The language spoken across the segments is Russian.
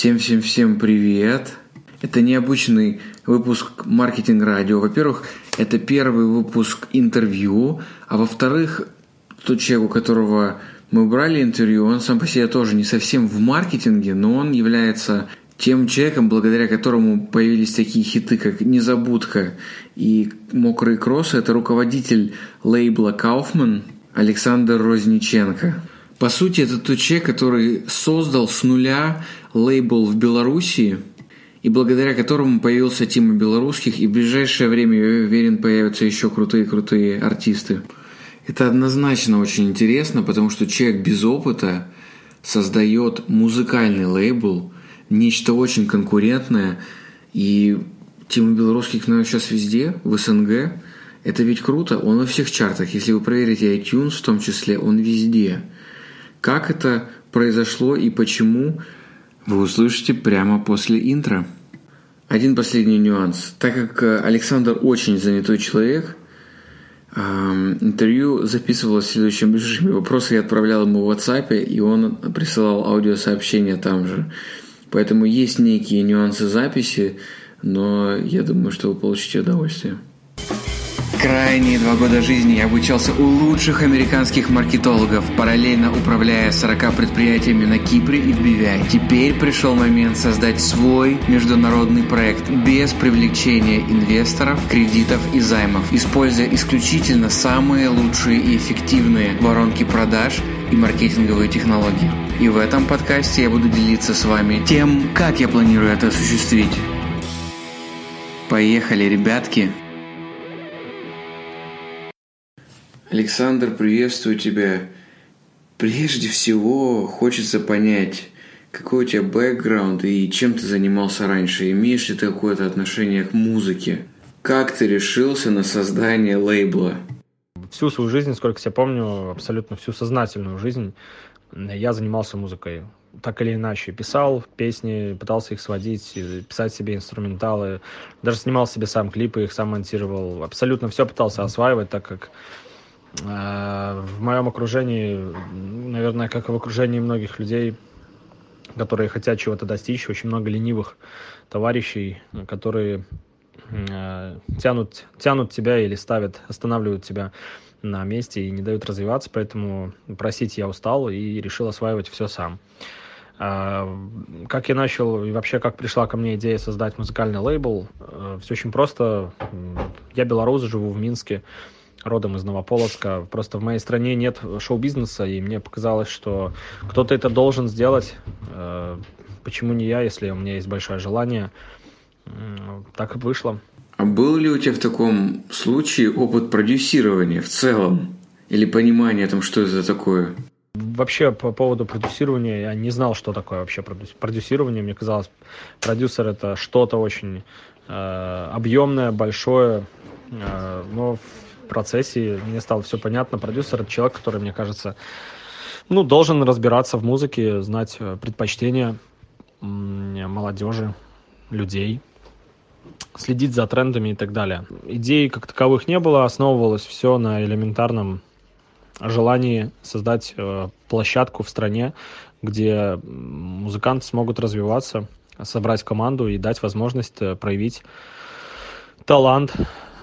Всем-всем-всем привет! Это необычный выпуск «Маркетинг радио». Во-первых, это первый выпуск интервью, а во-вторых, тот человек, у которого мы брали интервью, он сам по себе тоже не совсем в маркетинге, но он является тем человеком, благодаря которому появились такие хиты, как «Незабудка» и «Мокрые кроссы». Это руководитель лейбла «Кауфман» Александр Розниченко. По сути, это тот человек, который создал с нуля лейбл в Беларуси, и благодаря которому появился Тима Белорусских, и в ближайшее время, я уверен, появятся еще крутые-крутые артисты. Это однозначно очень интересно, потому что человек без опыта создает музыкальный лейбл, нечто очень конкурентное, и Тима Белорусских, наверное, сейчас везде, в СНГ. Это ведь круто, он во всех чартах. Если вы проверите iTunes в том числе, он везде. Как это произошло и почему – вы услышите прямо после интро. Один последний нюанс. Так как э, Александр очень занятой человек, интервью записывалось в следующем режиме. Вопросы я отправлял ему в WhatsApp, и он присылал аудиосообщения там же. Поэтому есть некие нюансы записи, но я думаю, что вы получите удовольствие. Крайние два года жизни я обучался у лучших американских маркетологов, параллельно управляя 40 предприятиями на Кипре и в BVI. Теперь пришел момент создать свой международный проект без привлечения инвесторов, кредитов и займов, используя исключительно самые лучшие и эффективные воронки продаж и маркетинговые технологии. И в этом подкасте я буду делиться с вами тем, как я планирую это осуществить. Поехали, ребятки! Александр, приветствую тебя. Прежде всего, хочется понять, какой у тебя бэкграунд и чем ты занимался раньше? Имеешь ли ты какое-то отношение к музыке? Как ты решился на создание лейбла? Всю свою жизнь, сколько я помню, абсолютно всю сознательную жизнь, я занимался музыкой. Так или иначе, писал песни, пытался их сводить, писать себе инструменталы, даже снимал себе сам клипы, их сам монтировал. Абсолютно все пытался осваивать, так как в моем окружении, наверное, как и в окружении многих людей, которые хотят чего-то достичь, очень много ленивых товарищей, которые э, тянут, тянут тебя или ставят, останавливают тебя на месте и не дают развиваться, поэтому просить я устал и решил осваивать все сам. Э, как я начал и вообще как пришла ко мне идея создать музыкальный лейбл, все очень просто. Я белорус, живу в Минске, родом из Новополоцка. Просто в моей стране нет шоу-бизнеса, и мне показалось, что кто-то это должен сделать. Э, почему не я, если у меня есть большое желание? Так и вышло. А был ли у тебя в таком случае опыт продюсирования в целом? Или понимание о том, что это такое? Вообще, по поводу продюсирования, я не знал, что такое вообще продюсирование. Мне казалось, продюсер это что-то очень э, объемное, большое. Э, но процессе мне стало все понятно. Продюсер — это человек, который, мне кажется, ну, должен разбираться в музыке, знать э, предпочтения молодежи, людей, следить за трендами и так далее. Идей как таковых не было, основывалось все на элементарном желании создать э, площадку в стране, где музыканты смогут развиваться, собрать команду и дать возможность э, проявить талант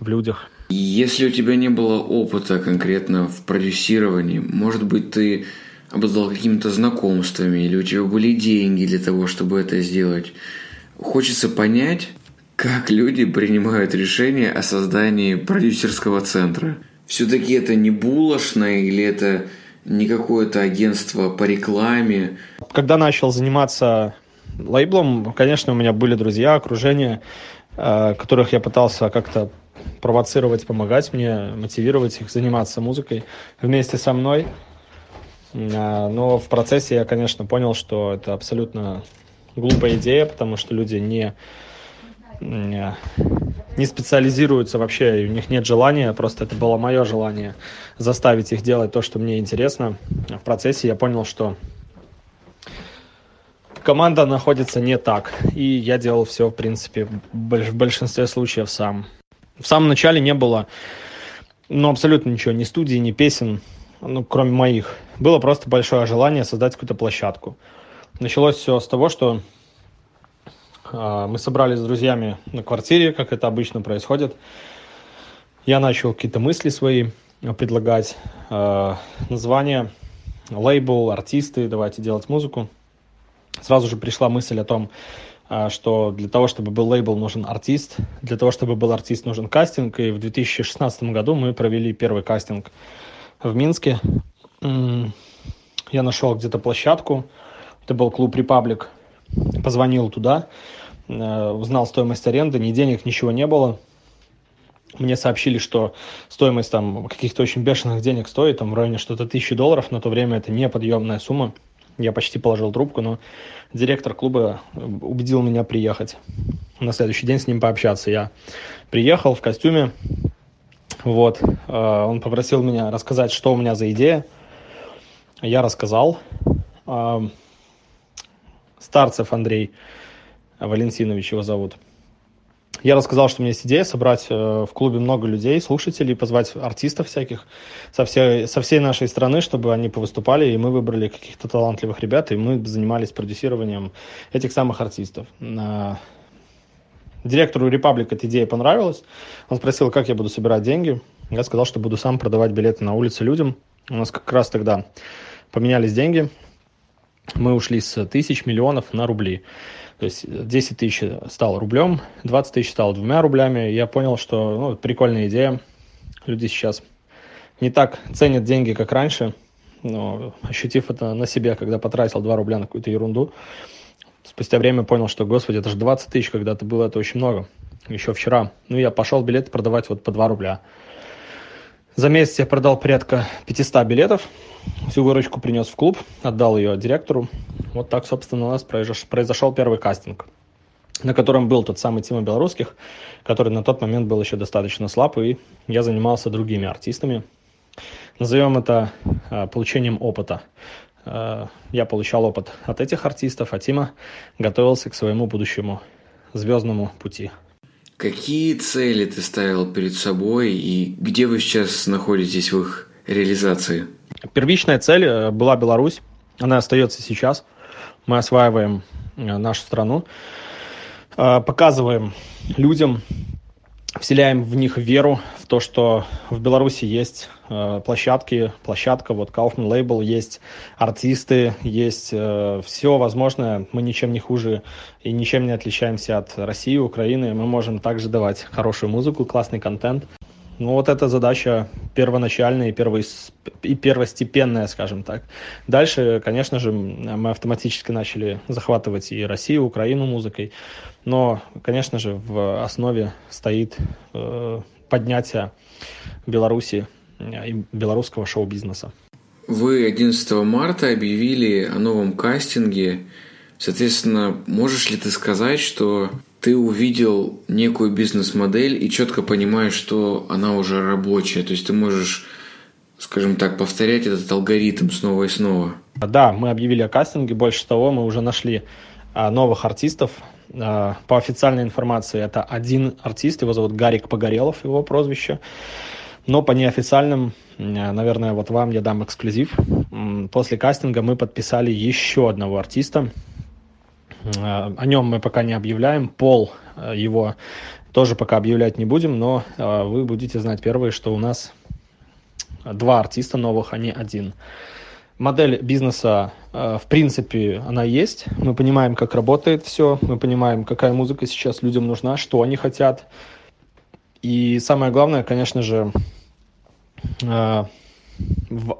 в людях. Если у тебя не было опыта конкретно в продюсировании, может быть, ты обладал какими-то знакомствами, или у тебя были деньги для того, чтобы это сделать. Хочется понять, как люди принимают решение о создании продюсерского центра. Все-таки это не булочное или это не какое-то агентство по рекламе. Когда начал заниматься лейблом, конечно, у меня были друзья, окружение, э, которых я пытался как-то провоцировать, помогать мне, мотивировать их заниматься музыкой вместе со мной. А, но в процессе я, конечно, понял, что это абсолютно глупая идея, потому что люди не, не специализируются вообще, у них нет желания, просто это было мое желание заставить их делать то, что мне интересно. В процессе я понял, что команда находится не так, и я делал все, в принципе, в большинстве случаев сам. В самом начале не было, ну, абсолютно ничего, ни студии, ни песен, ну, кроме моих. Было просто большое желание создать какую-то площадку. Началось все с того, что А, мы собрались с друзьями на квартире, как это обычно происходит. Я начал какие-то мысли свои предлагать. А, название, лейбл, артисты, давайте делать музыку. Сразу же пришла мысль о том, что для того, чтобы был лейбл, нужен артист. Для того, чтобы был артист, нужен кастинг. И в 2016 году мы провели первый кастинг в Минске. Я нашел где-то площадку. Это был клуб «Репаблик». Позвонил туда, э, узнал стоимость аренды. Ни денег, ничего не было. Мне сообщили, что стоимость там каких-то очень бешеных денег стоит, там в районе что-то тысячи долларов. На то время это неподъемная сумма. Я почти положил трубку, но директор клуба убедил меня приехать. На следующий день с ним пообщаться. Я приехал в костюме. Вот. Э, он попросил меня рассказать, что у меня за идея. Я рассказал. Э, Старцев Андрей Валентинович его зовут. Я рассказал, что у меня есть идея собрать э, в клубе много людей, слушателей, позвать артистов всяких со всей, со всей нашей страны, чтобы они повыступали, и мы выбрали каких-то талантливых ребят, и мы занимались продюсированием этих самых артистов. Директору Репаблик эта идея понравилась. Он спросил, как я буду собирать деньги. Я сказал, что буду сам продавать билеты на улице людям. У нас как раз тогда поменялись деньги. Мы ушли с тысяч, миллионов на рубли. То есть 10 тысяч стало рублем, 20 тысяч стало двумя рублями. Я понял, что ну, прикольная идея. Люди сейчас не так ценят деньги, как раньше. Но ощутив это на себе, когда потратил 2 рубля на какую-то ерунду, спустя время понял, что, господи, это же 20 тысяч, когда-то было это очень много. Еще вчера. Ну, я пошел билеты продавать вот по 2 рубля. За месяц я продал порядка 500 билетов. Всю выручку принес в клуб, отдал ее директору. Вот так, собственно, у нас произошел первый кастинг, на котором был тот самый Тима Белорусских, который на тот момент был еще достаточно слаб, и я занимался другими артистами. Назовем это э, получением опыта. Э, я получал опыт от этих артистов, а Тима готовился к своему будущему звездному пути. Какие цели ты ставил перед собой и где вы сейчас находитесь в их реализации? Первичная цель э, была Беларусь. Она остается сейчас. Мы осваиваем э, нашу страну, э, показываем людям, вселяем в них веру в то, что в Беларуси есть э, площадки, площадка, вот Kaufman Label, есть артисты, есть э, все возможное. Мы ничем не хуже и ничем не отличаемся от России, Украины. Мы можем также давать хорошую музыку, классный контент. Ну, вот эта задача первоначальная и, первой, и первостепенная, скажем так. Дальше, конечно же, мы автоматически начали захватывать и Россию, Украину музыкой. Но, конечно же, в основе стоит э, поднятие Беларуси э, и белорусского шоу-бизнеса. Вы 11 марта объявили о новом кастинге. Соответственно, можешь ли ты сказать, что ты увидел некую бизнес-модель и четко понимаешь, что она уже рабочая. То есть ты можешь, скажем так, повторять этот алгоритм снова и снова. Да, мы объявили о кастинге. Больше того, мы уже нашли а, новых артистов. А, по официальной информации это один артист, его зовут Гарик Погорелов, его прозвище. Но по неофициальным, наверное, вот вам я дам эксклюзив. После кастинга мы подписали еще одного артиста, о нем мы пока не объявляем. Пол э, его тоже пока объявлять не будем, но э, вы будете знать первые, что у нас два артиста новых, а не один. Модель бизнеса, в принципе, она есть. Мы понимаем, как работает все. Мы понимаем, какая музыка сейчас людям нужна, что они хотят. И самое главное, конечно же, в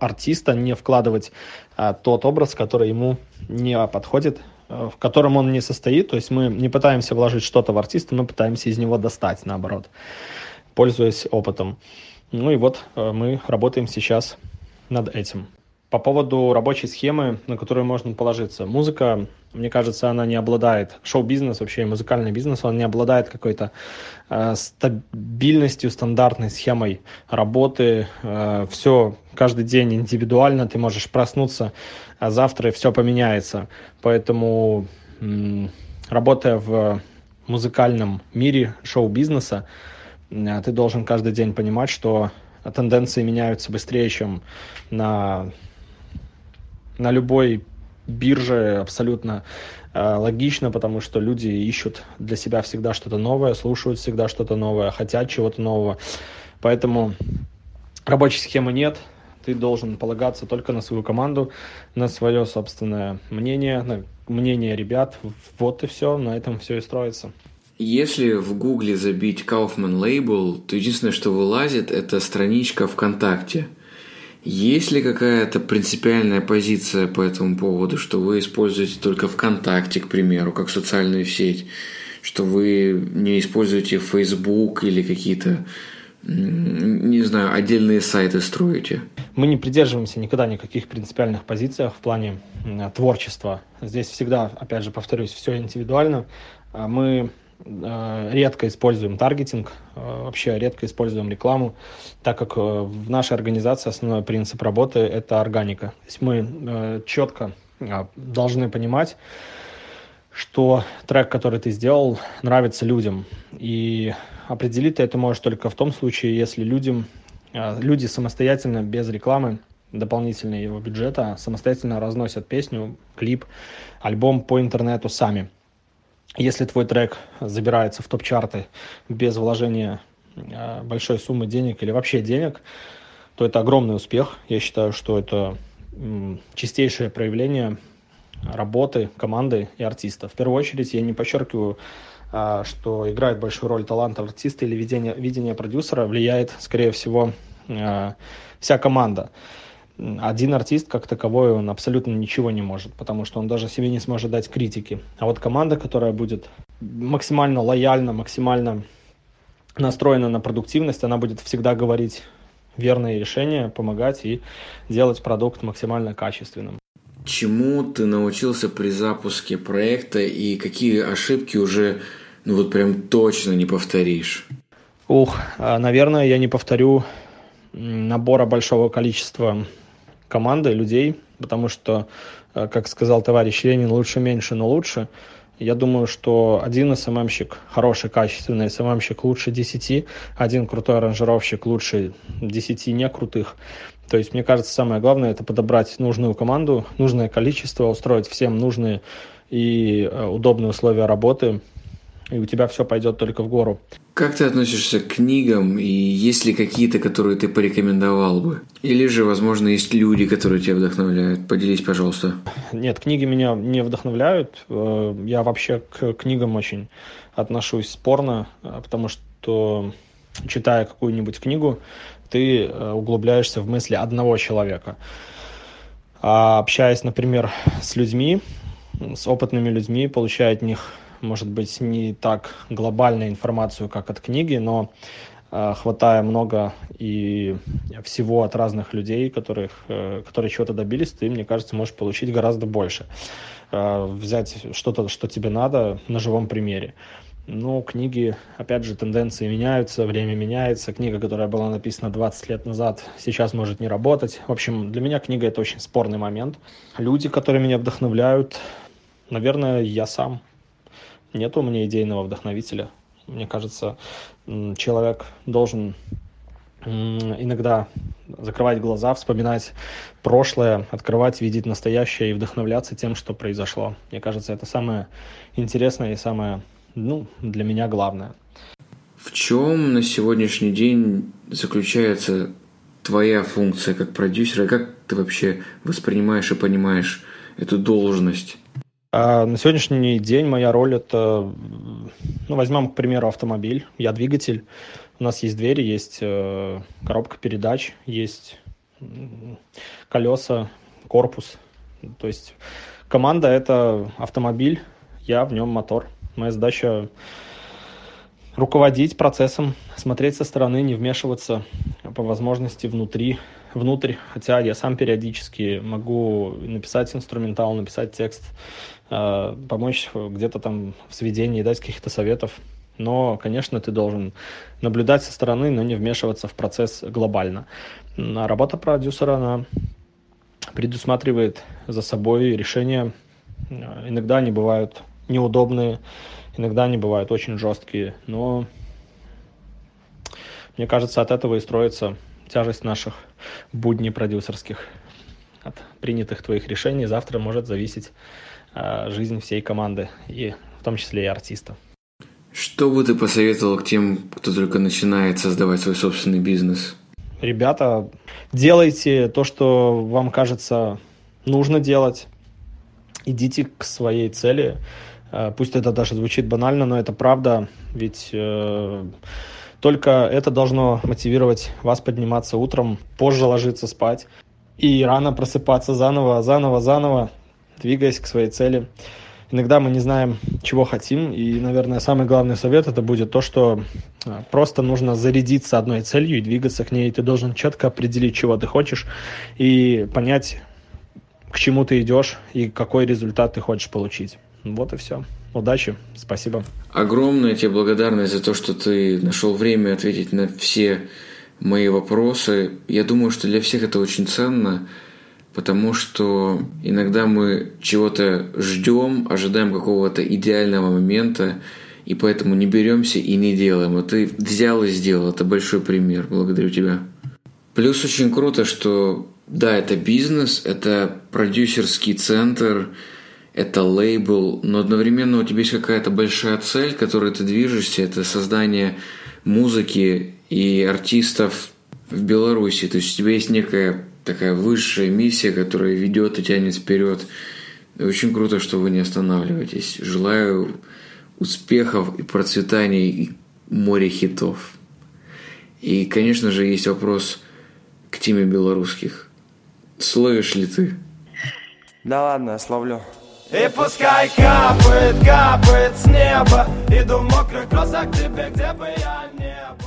артиста не вкладывать тот образ, который ему не подходит, Э, в котором он не состоит. То есть мы не пытаемся вложить что-то в артиста, мы пытаемся из него достать, наоборот, пользуясь опытом. Ну и вот э, мы работаем сейчас над этим. По поводу рабочей схемы, на которую можно положиться. Музыка, мне кажется, она не обладает, шоу-бизнес вообще, музыкальный бизнес, он не обладает какой-то э, стабильностью, стандартной схемой работы. Э, все каждый день индивидуально, ты можешь проснуться, а завтра все поменяется. Поэтому, м, работая в музыкальном мире шоу-бизнеса, э, ты должен каждый день понимать, что тенденции меняются быстрее, чем на на любой бирже абсолютно э, логично, потому что люди ищут для себя всегда что-то новое, слушают всегда что-то новое, хотят чего-то нового. Поэтому рабочей схемы нет, ты должен полагаться только на свою команду, на свое собственное мнение, на мнение ребят. Вот и все, на этом все и строится. Если в Гугле забить Kaufman Label, то единственное, что вылазит, это страничка ВКонтакте. Есть ли какая-то принципиальная позиция по этому поводу, что вы используете только ВКонтакте, к примеру, как социальную сеть, что вы не используете Facebook или какие-то не знаю, отдельные сайты строите? Мы не придерживаемся никогда никаких принципиальных позиций в плане творчества. Здесь всегда, опять же, повторюсь, все индивидуально. А мы редко используем таргетинг, э, вообще редко используем рекламу, так как э, в нашей организации основной принцип работы – это органика. То есть мы четко должны понимать, что трек, который ты сделал, нравится людям. И определить ты это можешь только в том случае, если людям, люди самостоятельно, без рекламы, дополнительного его бюджета, самостоятельно разносят песню, клип, альбом по интернету сами. Если твой трек забирается в топ-чарты без вложения а, большой суммы денег или вообще денег, то это огромный успех. Я считаю, что это чистейшее проявление работы команды и артиста. В первую очередь я не подчеркиваю, а, что играет большую роль талант артиста или видение, видение продюсера, влияет, скорее всего, а, вся команда. Один артист, как таковой, он абсолютно ничего не может, потому что он даже себе не сможет дать критики. А вот команда, которая будет максимально лояльна, максимально настроена на продуктивность, она будет всегда говорить верные решения, помогать и делать продукт максимально качественным. Чему ты научился при запуске проекта и какие ошибки уже ну вот прям точно не повторишь? Ух, а, наверное, я не повторю набора большого количества команды, людей, потому что, а, как сказал товарищ Ленин, лучше меньше, но лучше. Я думаю, что один СММщик, хороший, качественный СММщик лучше 10, один крутой аранжировщик лучше 10 некрутых. То есть, мне кажется, самое главное – это подобрать нужную команду, нужное количество, устроить всем нужные и э, удобные условия работы, и у тебя все пойдет только в гору. Как ты относишься к книгам, и есть ли какие-то, которые ты порекомендовал бы? Или же, возможно, есть люди, которые тебя вдохновляют? Поделись, пожалуйста. Нет, книги меня не вдохновляют. Э, я вообще к книгам очень отношусь спорно, э, потому что читая какую-нибудь книгу, ты э, углубляешься в мысли одного человека. А общаясь, например, с людьми, с опытными людьми, получая от них, может быть, не так глобальную информацию, как от книги, но э, хватая много и всего от разных людей, которых, э, которые чего-то добились, ты, мне кажется, можешь получить гораздо больше. Взять что-то, что тебе надо на живом примере. Ну, книги, опять же, тенденции меняются, время меняется. Книга, которая была написана 20 лет назад, сейчас может не работать. В общем, для меня книга – это очень спорный момент. Люди, которые меня вдохновляют, наверное, я сам. Нет у меня идейного вдохновителя. Мне кажется, человек должен иногда закрывать глаза, вспоминать прошлое, открывать, видеть настоящее и вдохновляться тем, что произошло. Мне кажется, это самое интересное и самое ну, для меня главное. В чем на сегодняшний день заключается твоя функция как продюсера? Как ты вообще воспринимаешь и понимаешь эту должность? А на сегодняшний день моя роль это, ну, возьмем, к примеру, автомобиль. Я двигатель. У нас есть двери, есть э, коробка передач, есть колеса, корпус. То есть команда это автомобиль, я в нем мотор. Моя задача руководить процессом, смотреть со стороны, не вмешиваться по возможности внутри, внутрь, хотя я сам периодически могу написать инструментал, написать текст, помочь где-то там в сведении, дать каких-то советов. Но, конечно, ты должен наблюдать со стороны, но не вмешиваться в процесс глобально. Работа продюсера, она предусматривает за собой решения. Иногда они бывают неудобные, иногда они бывают очень жесткие, но мне кажется, от этого и строится тяжесть наших будней продюсерских. от принятых твоих решений завтра может зависеть э, жизнь всей команды, и в том числе и артиста. Что бы ты посоветовал к тем, кто только начинает создавать свой собственный бизнес? Ребята, делайте то, что вам кажется нужно делать. Идите к своей цели. Э, пусть это даже звучит банально, но это правда. Ведь э, только это должно мотивировать вас подниматься утром, позже ложиться спать и рано просыпаться заново, заново, заново, двигаясь к своей цели. Иногда мы не знаем, чего хотим, и, наверное, самый главный совет это будет то, что а, просто нужно зарядиться одной целью и двигаться к ней. Ты должен четко определить, чего ты хочешь, и понять, к чему ты идешь и какой результат ты хочешь получить. Вот и все. Удачи, спасибо. Огромная тебе благодарность за то, что ты нашел время ответить на все мои вопросы. Я думаю, что для всех это очень ценно, потому что иногда мы чего-то ждем, ожидаем какого-то идеального момента, и поэтому не беремся и не делаем. А ты взял и сделал. Это большой пример. Благодарю тебя. Плюс очень круто, что да, это бизнес, это продюсерский центр, это лейбл, но одновременно у тебя есть какая-то большая цель, к которой ты движешься, это создание музыки и артистов в Беларуси. То есть у тебя есть некая такая высшая миссия, которая ведет и тянет вперед. Очень круто, что вы не останавливаетесь. Желаю успехов и процветания и море хитов. И, конечно же, есть вопрос к теме белорусских. Словишь ли ты? Да ладно, я словлю. И пускай капает, капает с неба Иду в мокрых кроссах тебе, где бы я не был